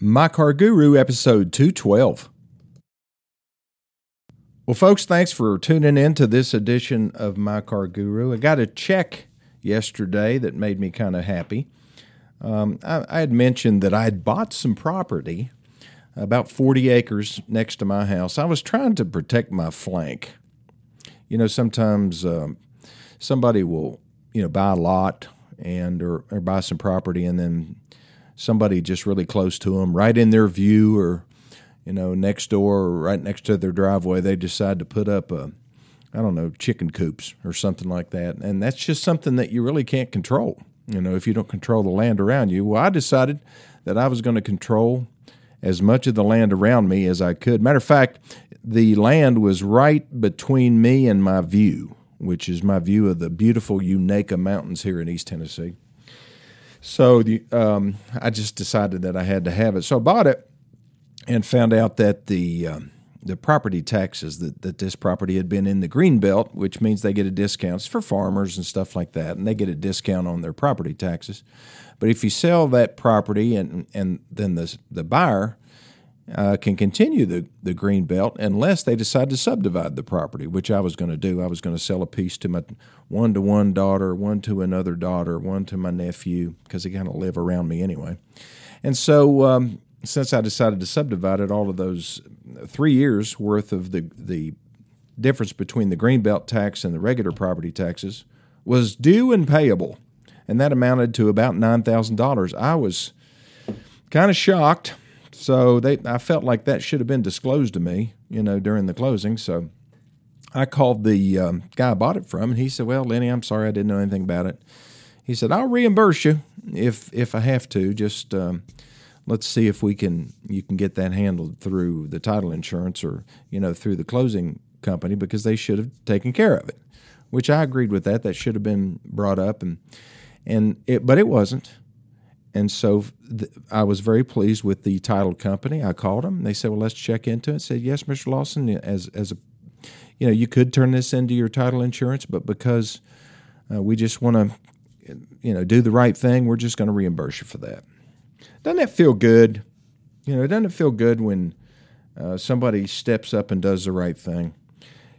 My Car Guru, episode 212. Well, folks, thanks for tuning in to this edition of My Car Guru. I got a check yesterday that made me kind of happy. Um, I, I, had mentioned that I had bought some property, about 40 acres next to my house. I was trying to protect my flank. You know, sometimes um, somebody will, you know, buy a lot and or, or buy some property and then somebody just really close to them, right in their view, or you know, next door or right next to their driveway, they decide to put up a, I don't know, chicken coops or something like that, and that's just something that you really can't control. You know, if you don't control the land around you. Well, I decided that I was going to control as much of the land around me as I could. Matter of fact, the land was right between me and my view, which is my view of the beautiful Unaka Mountains here in East Tennessee. So the, um, I just decided that I had to have it. So I bought it and found out that the um, the property taxes that, that this property had been in the green belt, which means they get a discount it's for farmers and stuff like that, and they get a discount on their property taxes. But if you sell that property and and then the the buyer uh, can continue the, the green belt unless they decide to subdivide the property, which I was going to do. I was going to sell a piece to my one to one daughter, one to another daughter, one to my nephew, because they kind of live around me anyway. And so, um, since I decided to subdivide it, all of those three years worth of the the difference between the green belt tax and the regular property taxes was due and payable, and that amounted to about nine thousand dollars. I was kind of shocked so they, I felt like that should have been disclosed to me, you know, during the closing. So I called the um, guy I bought it from, and he said, "Well, Lennie, I'm sorry, I didn't know anything about it." He said, "I'll reimburse you if if I have to. Just um, let's see if we can you can get that handled through the title insurance or you know through the closing company because they should have taken care of it." Which I agreed with that. That should have been brought up, and and it, but it wasn't. And so th- I was very pleased with the title company. I called them. They said, "Well, let's check into it." I said, "Yes, Mr. Lawson, as as a you know, you could turn this into your title insurance, but because uh, we just want to you know, do the right thing, we're just going to reimburse you for that." Doesn't that feel good? You know, doesn't it feel good when uh, somebody steps up and does the right thing?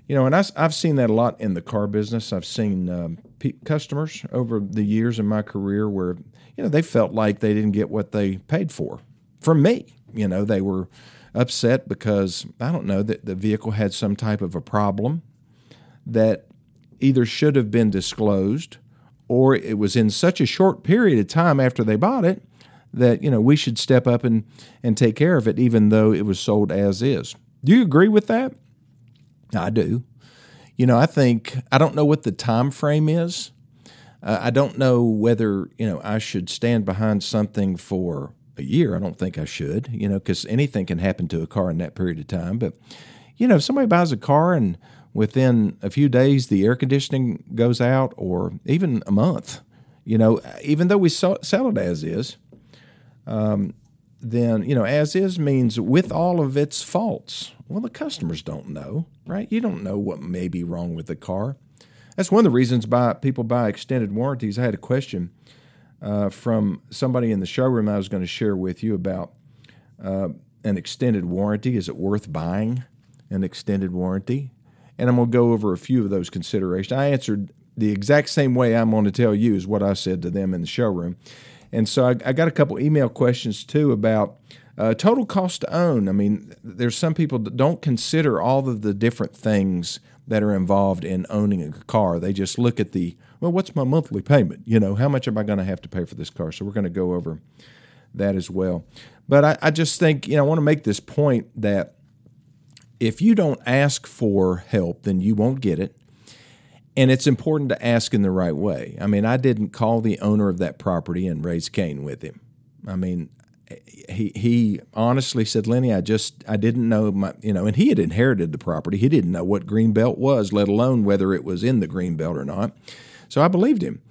You know, and I, have seen that a lot in the car business. I've seen um, p- customers over the years in my career where, you know, they felt like they didn't get what they paid for from me. You know, they were upset because, I don't know, that the vehicle had some type of a problem that either should have been disclosed or it was in such a short period of time after they bought it that, you know, we should step up and, and take care of it even though it was sold as is. Do you agree with that? I do. You know, I think I don't know what the time frame is. Uh, I don't know whether you know I should stand behind something for a year. I don't think I should. You know, because anything can happen to a car in that period of time. But you know, if somebody buys a car and within a few days the air conditioning goes out, or even a month, you know, even though we sell, it as is, um, then you know, as is means with all of its faults. Well, the customers don't know, right? You don't know what may be wrong with the car. That's one of the reasons buy people buy extended warranties. I had a question uh, from somebody in the showroom I was going to share with you about uh, an extended warranty. Is it worth buying an extended warranty? And I'm going to go over a few of those considerations. I answered the exact same way I'm going to tell you is what I said to them in the showroom. And so I, I got a couple email questions too about uh, total cost to own. I mean, there's some people that don't consider all of the different things that are involved in owning a car. They just look at the, well, what's my monthly payment? You know, how much am I going to have to pay for this car? So we're going to go over that as well. But I, I just think, you know, I want to make this point that if you don't ask for help, then you won't get it. And it's important to ask in the right way. I mean, I didn't call the owner of that property and raise Cain with him. I mean, he he honestly said, Lennie, I just I didn't know my you know, and he had inherited the property. He didn't know what green belt was, let alone whether it was in the green belt or not. So I believed him.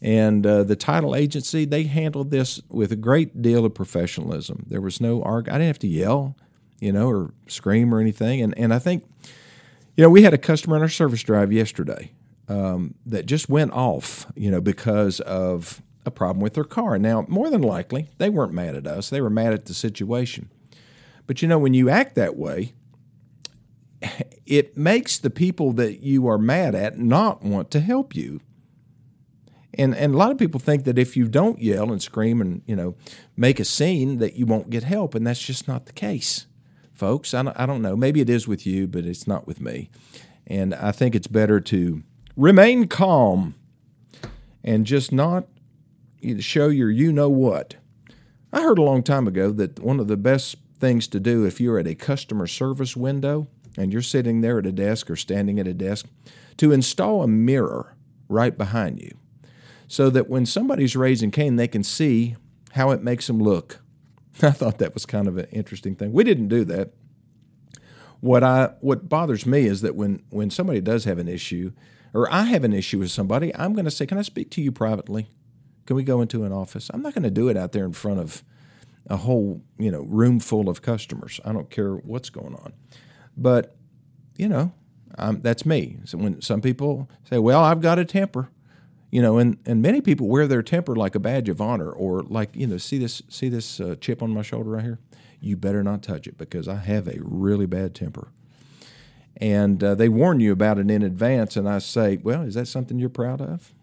And uh, the title agency they handled this with a great deal of professionalism. There was no arg. I didn't have to yell, you know, or scream or anything. And and I think, you know, we had a customer on our service drive yesterday um, that just went off, you know, because of a problem with their car. Now, more than likely, they weren't mad at us, they were mad at the situation. But you know, when you act that way, it makes the people that you are mad at not want to help you. And and a lot of people think that if you don't yell and scream and you know make a scene that you won't get help, and that's just not the case, folks. I don't, I don't know. Maybe it is with you, but it's not with me. And I think it's better to remain calm and just not show your you know what. I heard a long time ago that one of the best things to do if you're at a customer service window and you're sitting there at a desk or standing at a desk to install a mirror right behind you so that when somebody's raising Cain, they can see how it makes them look. I thought that was kind of an interesting thing. We didn't do that. What I what bothers me is that when when somebody does have an issue, or I have an issue with somebody, I'm going to say, "Can I speak to you privately? Can we go into an office?" I'm not going to do it out there in front of a whole you know room full of customers. I don't care what's going on, but you know that's me. So when some people say, "Well, I've got a temper," you know, and, and many people wear their temper like a badge of honor, or like you know, see this see this uh, chip on my shoulder right here. You better not touch it because I have a really bad temper. And uh, they warn you about it in advance, and I say, well, is that something you're proud of?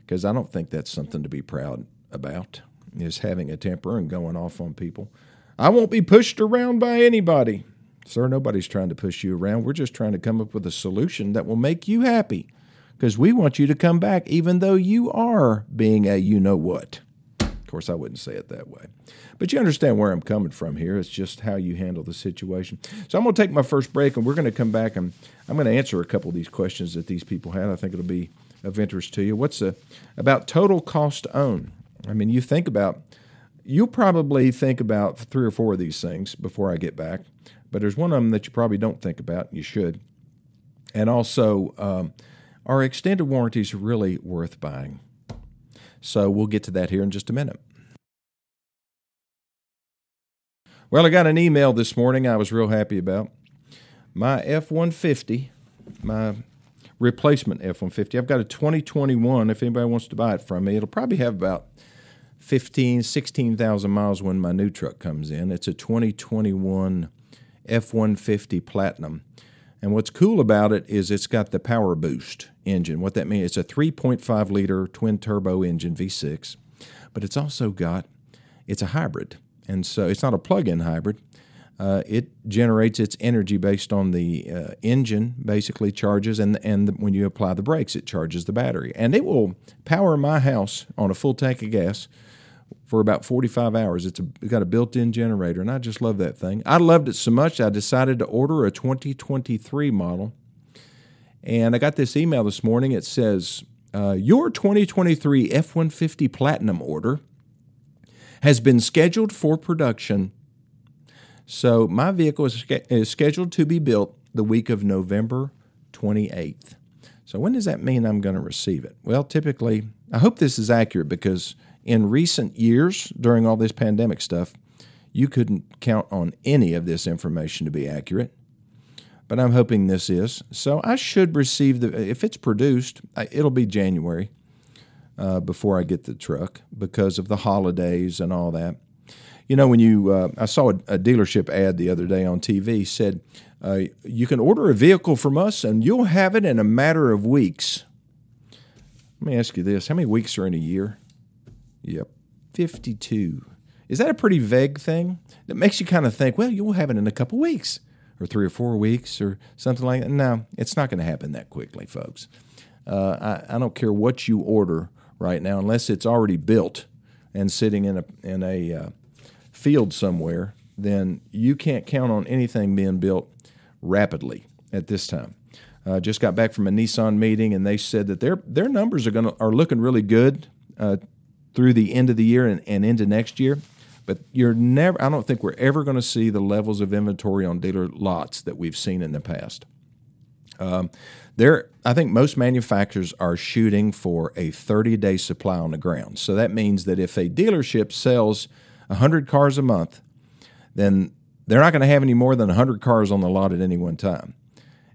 Because I don't think that's something to be proud about. Is having a temper and going off on people. I won't be pushed around by anybody. Sir, nobody's trying to push you around. We're just trying to come up with a solution that will make you happy because we want you to come back even though you are being a you know what. Course, I wouldn't say it that way. But you understand where I'm coming from here. It's just how you handle the situation. So I'm going to take my first break and we're going to come back and I'm going to answer a couple of these questions that these people had. I think it'll be of interest to you. What's the, about total cost to own? I mean, you think about, you'll probably think about three or four of these things before I get back, but there's one of them that you probably don't think about, and you should. And also, um, are extended warranties really worth buying? So we'll get to that here in just a minute. Well, I got an email this morning I was real happy about. My F 150, my replacement F 150, I've got a 2021. If anybody wants to buy it from me, it'll probably have about 15, 16,000 miles when my new truck comes in. It's a 2021 F 150 Platinum. And what's cool about it is it's got the power boost engine. What that means, it's a 3.5 liter twin turbo engine V6, but it's also got, it's a hybrid. And so it's not a plug in hybrid. Uh, it generates its energy based on the uh, engine, basically charges, and and the, when you apply the brakes, it charges the battery, and it will power my house on a full tank of gas for about 45 hours. It's, a, it's got a built in generator, and I just love that thing. I loved it so much, I decided to order a 2023 model. And I got this email this morning. It says, uh, Your 2023 F 150 Platinum order has been scheduled for production. So my vehicle is, is scheduled to be built the week of November 28th. So when does that mean I'm going to receive it? Well, typically, I hope this is accurate because in recent years, during all this pandemic stuff, you couldn't count on any of this information to be accurate. But I'm hoping this is. So I should receive the, if it's produced, it'll be January uh, before I get the truck because of the holidays and all that. You know, when you, uh, I saw a, a, dealership ad the other day on TV said, uh, you can order a vehicle from us and you'll have it in a matter of weeks. Let me ask you this how many weeks are in a year? Yep, 52. Is that a pretty vague thing? That makes you kind of think, well, you'll have it in a couple weeks or three or four weeks or something like that. No, it's not going to happen that quickly, folks. Uh, I, I, don't care what you order right now, unless it's already built and sitting in a in a uh, field somewhere. Then you can't count on anything being built rapidly at this time. Uh, just got back from a Nissan meeting, and they said that their their numbers are going are looking really good uh, through the end of the year and, and into next year. But you're never, I don't think we're ever going to see the levels of inventory on dealer lots that we've seen in the past. Um, there, I think most manufacturers are shooting for a 30 day supply on the ground. So that means that if a dealership sells 100 cars a month, then they're not going to have any more than 100 cars on the lot at any one time.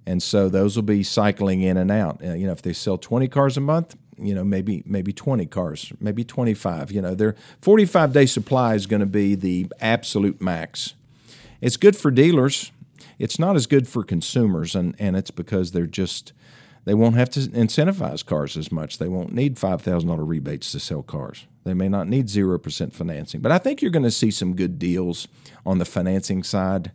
And so those will be cycling in and out. Uh, you know, if they sell 20 cars a month, you know, maybe maybe 20 cars, maybe 25. You know, their 45 day supply is going to be the absolute max. It's good for dealers. It's not as good for consumers, and, and it's because they're just they won't have to incentivize cars as much. They won't need $5,000 rebates to sell cars. They may not need 0% financing. But I think you're going to see some good deals on the financing side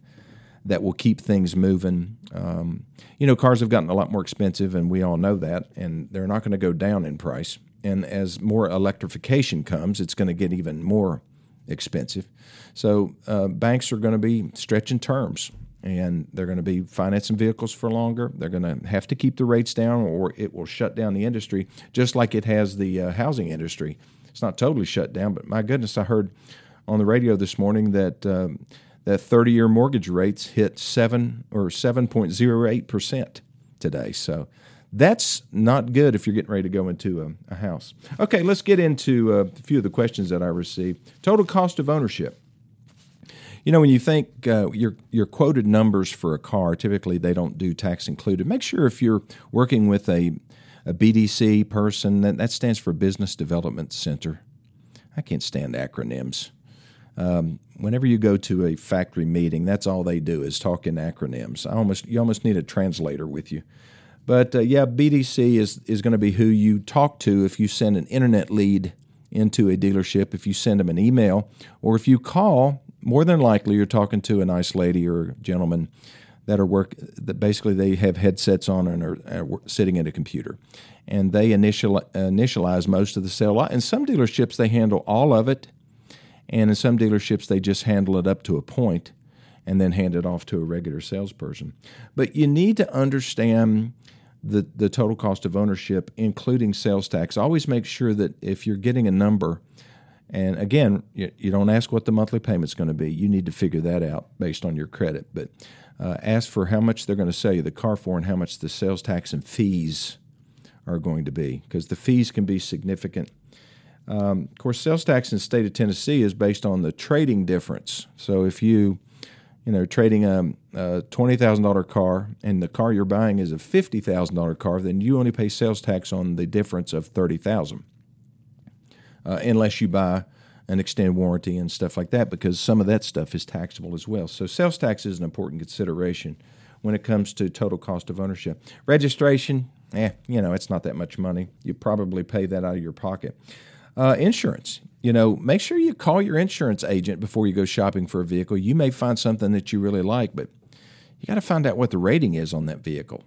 that will keep things moving. Um, you know, cars have gotten a lot more expensive, and we all know that, and they're not going to go down in price. And as more electrification comes, it's going to get even more expensive. So uh, banks are going to be stretching terms and they're going to be financing vehicles for longer. They're going to have to keep the rates down, or it will shut down the industry, just like it has the uh, housing industry. It's not totally shut down, but my goodness, I heard on the radio this morning that um, that 30-year mortgage rates hit seven or 7.08 percent today. So that's not good if you're getting ready to go into a, a house. Okay, let's get into uh, a few of the questions that I received. Total cost of ownership. You know, when you think uh, your your quoted numbers for a car, typically they don't do tax included. Make sure if you're working with a, a BDC person, that, that stands for Business Development Center. I can't stand acronyms. Um, whenever you go to a factory meeting, that's all they do is talk in acronyms. I almost you almost need a translator with you. But uh, yeah, BDC is is going to be who you talk to if you send an internet lead into a dealership, if you send them an email, or if you call more than likely you're talking to a nice lady or gentleman that are work that basically they have headsets on and are, are sitting at a computer and they initial, initialize most of the sale in some dealerships they handle all of it and in some dealerships they just handle it up to a point and then hand it off to a regular salesperson but you need to understand the, the total cost of ownership including sales tax always make sure that if you're getting a number and again, you, you don't ask what the monthly payment's going to be. You need to figure that out based on your credit. But uh, ask for how much they're going to sell you the car for and how much the sales tax and fees are going to be, because the fees can be significant. Um, of course, sales tax in the state of Tennessee is based on the trading difference. So if you, you know, trading a, a twenty thousand dollar car and the car you're buying is a fifty thousand dollar car, then you only pay sales tax on the difference of thirty thousand uh, unless you buy an extended warranty and stuff like that, because some of that stuff is taxable as well. So sales tax is an important consideration when it comes to total cost of ownership. Registration, eh, you know, it's not that much money. You probably pay that out of your pocket. Uh, insurance, you know, make sure you call your insurance agent before you go shopping for a vehicle. You may find something that you really like, but you got to find out what the rating is on that vehicle.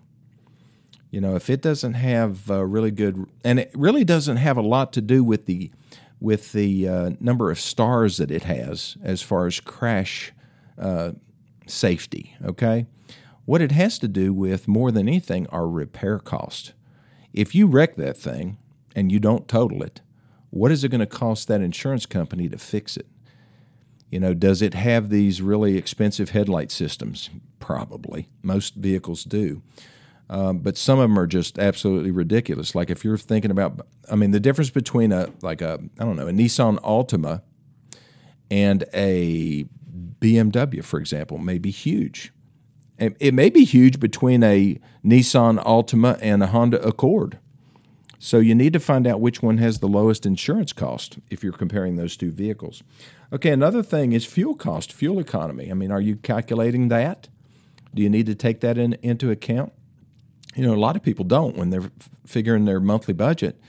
You know, if it doesn't have uh, really good, and it really doesn't have a lot to do with the with the uh, number of stars that it has as far as crash uh, safety. Okay, what it has to do with more than anything are repair costs. If you wreck that thing and you don't total it, what is it going to cost that insurance company to fix it? You know, does it have these really expensive headlight systems? Probably. Most vehicles do. Um, but some of them are just absolutely ridiculous. Like if you're thinking about, I mean, the difference between a like a I don't know a Nissan Altima and a BMW, for example, may be huge. It may be huge between a Nissan Altima and a Honda Accord. So you need to find out which one has the lowest insurance cost if you're comparing those two vehicles. Okay, another thing is fuel cost, fuel economy. I mean, are you calculating that? Do you need to take that in, into account? you know, a lot of people don't when they're figuring their monthly budget.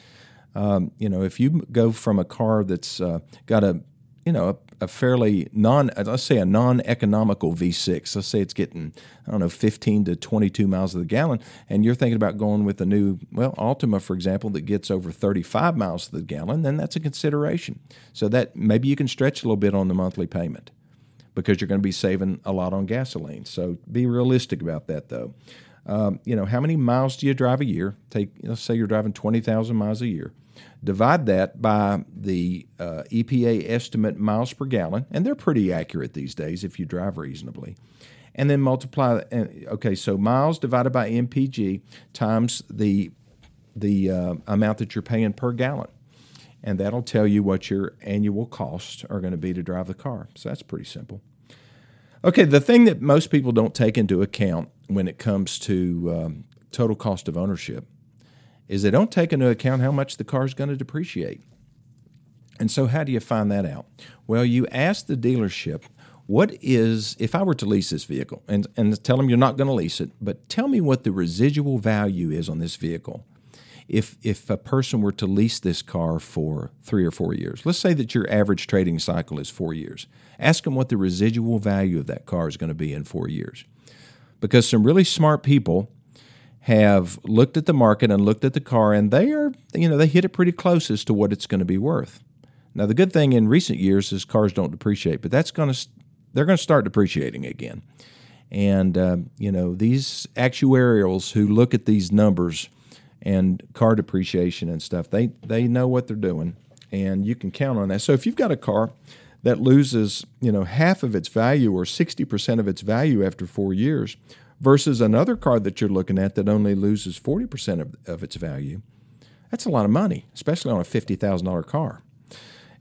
Um, you know, if you go from a car that's uh, got a, you know, a, fairly non, let's say a non-economical V6, let's say it's getting, I don't know, 15 to 22 miles of the gallon, and you're thinking about going with a new, well, Altima, for example, that gets over 35 miles of the gallon, then that's a consideration. So that maybe you can stretch a little bit on the monthly payment because you're going to be saving a lot on gasoline. So be realistic about that, though. Um, you know, how many miles do you drive a year? Take, let's say you're driving 20,000 miles a year. Divide that by the uh, EPA estimate miles per gallon, and they're pretty accurate these days if you drive reasonably. And then multiply. Okay, so miles divided by MPG times the the uh, amount that you're paying per gallon, and that'll tell you what your annual costs are going to be to drive the car. So that's pretty simple. Okay, the thing that most people don't take into account when it comes to um, total cost of ownership is they don't take into account how much the car is going to depreciate. And so, how do you find that out? Well, you ask the dealership, what is, if I were to lease this vehicle, and, and tell them you're not going to lease it, but tell me what the residual value is on this vehicle. If, if a person were to lease this car for three or four years, let's say that your average trading cycle is four years, ask them what the residual value of that car is going to be in four years. Because some really smart people have looked at the market and looked at the car, and they are, you know, they hit it pretty close as to what it's going to be worth. Now, the good thing in recent years is cars don't depreciate, but that's going to they're going to start depreciating again. And uh, you know these actuarials who look at these numbers and car depreciation and stuff, they they know what they're doing, and you can count on that. So if you've got a car that loses you know half of its value or sixty percent of its value after four years, versus another car that you're looking at that only loses forty percent of, of its value, that's a lot of money, especially on a fifty thousand dollar car.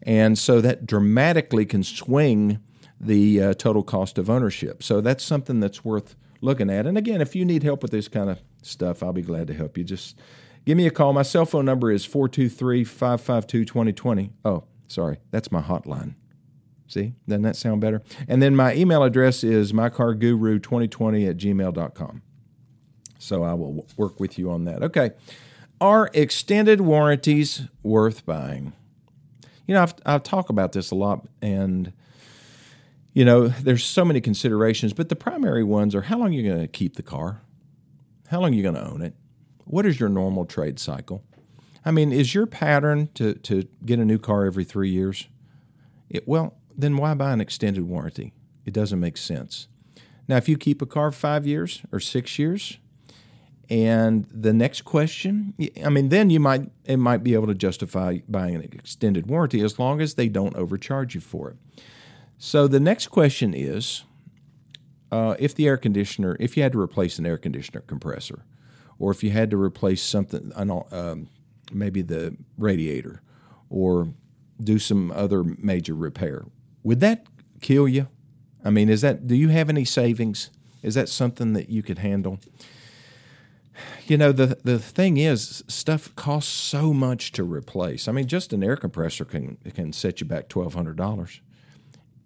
And so that dramatically can swing the uh, total cost of ownership. So that's something that's worth looking at. And again, if you need help with this kind of stuff, I'll be glad to help you. Just give me a call. My cell phone number is 423 552 2020. Oh, sorry, that's my hotline. See, doesn't that sound better? And then my email address is mycarguru2020 at gmail.com. So I will work with you on that. Okay. Are extended warranties worth buying? you know, I've, talked about this a lot, and you know, there's so many considerations, but the primary ones are how long are you going to keep the car? How long are you going to own it? What is your normal trade cycle? I mean, is your pattern to, to get a new car every three years? It, well, then why buy an extended warranty? It doesn't make sense. Now, if you keep a car five years or six years, and the next question, I mean, then you might it might be able to justify buying an extended warranty as long as they don't overcharge you for it. So the next question is, uh, if the air conditioner, if you had to replace an air conditioner compressor, or if you had to replace something, um, maybe the radiator, or do some other major repair, would that kill you? I mean, is that do you have any savings? Is that something that you could handle? you know the the thing is stuff costs so much to replace i mean just an air compressor can can set you back $1200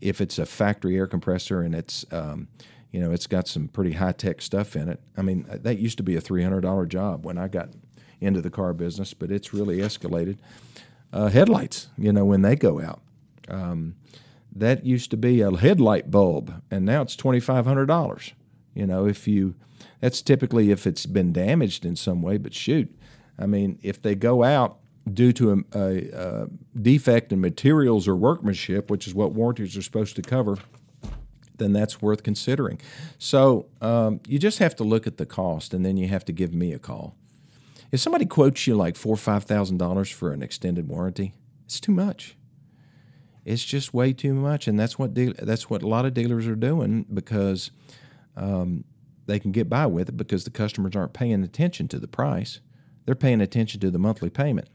if it's a factory air compressor and it's um, you know it's got some pretty high tech stuff in it i mean that used to be a $300 job when i got into the car business but it's really escalated uh, headlights you know when they go out um, that used to be a headlight bulb and now it's $2500 you know if you that's typically if it's been damaged in some way. But shoot, I mean, if they go out due to a, a, a defect in materials or workmanship, which is what warranties are supposed to cover, then that's worth considering. So um, you just have to look at the cost, and then you have to give me a call. If somebody quotes you like four or five thousand dollars for an extended warranty, it's too much. It's just way too much, and that's what de- that's what a lot of dealers are doing because um, they can get by with it because the customers aren't paying attention to the price. They're paying attention to the monthly payment.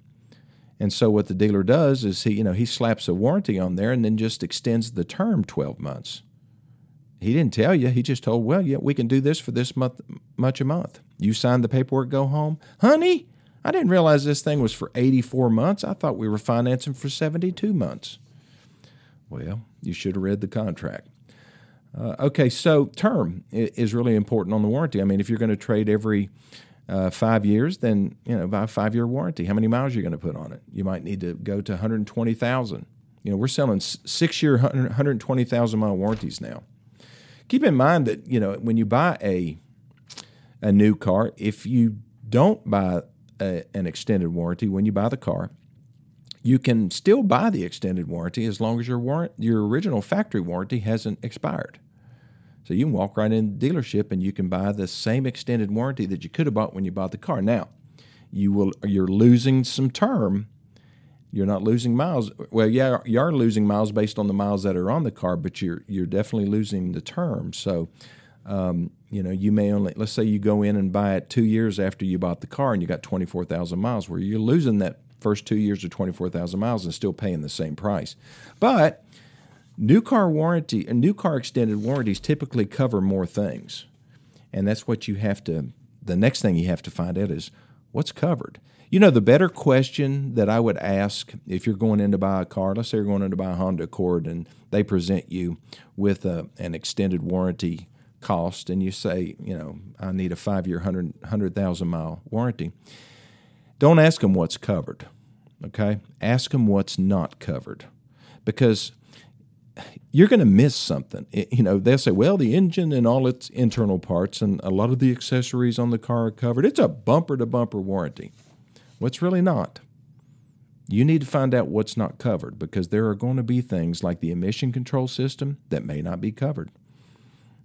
And so what the dealer does is he, you know, he slaps a warranty on there and then just extends the term 12 months. He didn't tell you. He just told, well, yeah, we can do this for this month, much a month. You sign the paperwork, go home. Honey, I didn't realize this thing was for 84 months. I thought we were financing for 72 months. Well, you should have read the contract. Uh, okay, so term is really important on the warranty. I mean, if you're going to trade every uh, five years, then you know buy a five-year warranty. How many miles are you going to put on it? You might need to go to 120,000. You know, we're selling six-year, 120,000 mile warranties now. Keep in mind that you know when you buy a a new car, if you don't buy a, an extended warranty when you buy the car, you can still buy the extended warranty as long as your warrant, your original factory warranty hasn't expired. So you can walk right in the dealership and you can buy the same extended warranty that you could have bought when you bought the car. Now, you will you're losing some term. You're not losing miles. Well, yeah, you are losing miles based on the miles that are on the car, but you're you're definitely losing the term. So, um, you know, you may only let's say you go in and buy it two years after you bought the car and you got twenty four thousand miles, where you're losing that first two years four thousand miles and still paying the same price. But New car warranty and new car extended warranties typically cover more things. And that's what you have to the next thing you have to find out is what's covered? You know, the better question that I would ask if you're going in to buy a car, let's say you're going in to buy a Honda Accord and they present you with a, an extended warranty cost and you say, you know, I need a five year, 100,000 100, mile warranty, don't ask them what's covered. Okay? Ask them what's not covered. Because you're going to miss something. It, you know, they'll say, well, the engine and all its internal parts and a lot of the accessories on the car are covered. It's a bumper to bumper warranty. What's really not. You need to find out what's not covered because there are going to be things like the emission control system that may not be covered.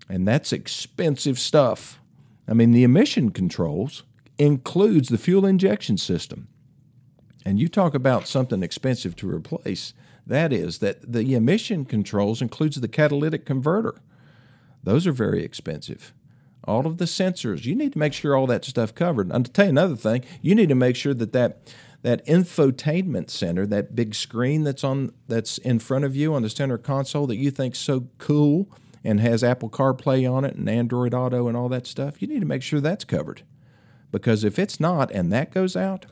And that's expensive stuff. I mean, the emission controls includes the fuel injection system. And you talk about something expensive to replace. That is that the emission controls includes the catalytic converter. Those are very expensive. All of the sensors, you need to make sure all that stuff covered. And to tell you another thing, you need to make sure that that that infotainment center, that big screen that's on that's in front of you on the center console that you think so cool and has Apple CarPlay on it and Android Auto and all that stuff, you need to make sure that's covered. Because if it's not and that goes out,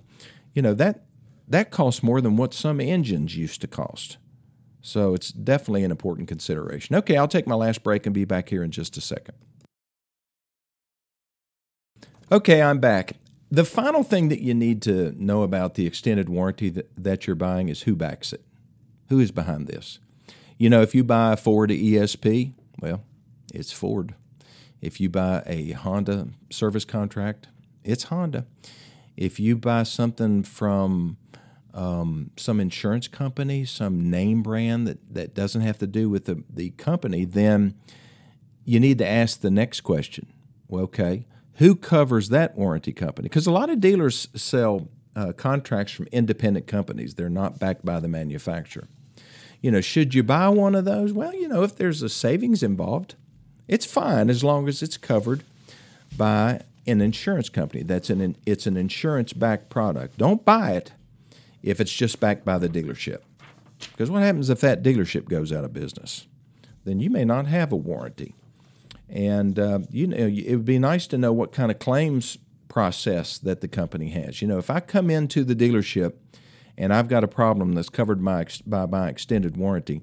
you know, that that costs more than what some engines used to cost. So it's definitely an important consideration. Okay, I'll take my last break and be back here in just a second. Okay, I'm back. The final thing that you need to know about the extended warranty that, that you're buying is who backs it. Who is behind this? You know, if you buy a Ford ESP, well, it's Ford. If you buy a Honda service contract, it's Honda. If you buy something from um, some insurance company, some name brand that, that doesn't have to do with the, the company, then you need to ask the next question. Well, okay, who covers that warranty company? Because a lot of dealers sell uh, contracts from independent companies, they're not backed by the manufacturer. You know, should you buy one of those? Well, you know, if there's a savings involved, it's fine as long as it's covered by an insurance company. That's an it's an insurance backed product. Don't buy it if it's just backed by the dealership. Because what happens if that dealership goes out of business? Then you may not have a warranty. And uh, you know, it would be nice to know what kind of claims process that the company has. You know, if I come into the dealership and I've got a problem that's covered by, by my extended warranty,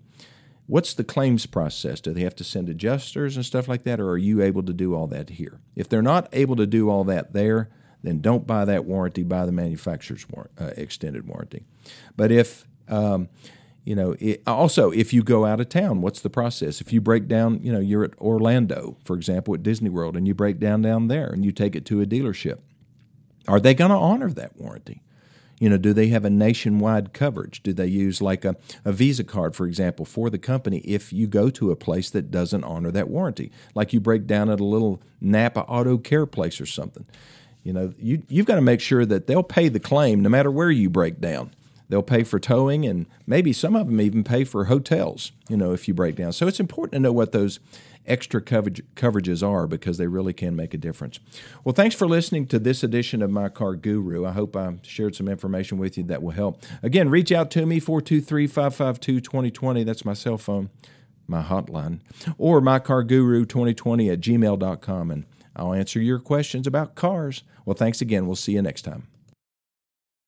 what's the claims process? Do they have to send adjusters and stuff like that, or are you able to do all that here? If they're not able to do all that there, then don't buy that warranty. Buy the manufacturer's war- uh, extended warranty. But if um, you know, it, also if you go out of town, what's the process? If you break down, you know, you're at Orlando, for example, at Disney World, and you break down down there and you take it to a dealership, are they going to honor that warranty? You know, do they have a nationwide coverage? Do they use like a, a Visa card, for example, for the company if you go to a place that doesn't honor that warranty? Like you break down at a little Napa Auto Care place or something. You know, you, you've got to make sure that they'll pay the claim no matter where you break down. They'll pay for towing, and maybe some of them even pay for hotels, you know, if you break down. So it's important to know what those extra coverage, coverages are because they really can make a difference. Well, thanks for listening to this edition of My Car Guru. I hope I shared some information with you that will help. Again, reach out to me, 423 552 2020. That's my cell phone, my hotline, or mycarguru2020 at gmail.com. And I'll answer your questions about cars. Well, thanks again. We'll see you next time.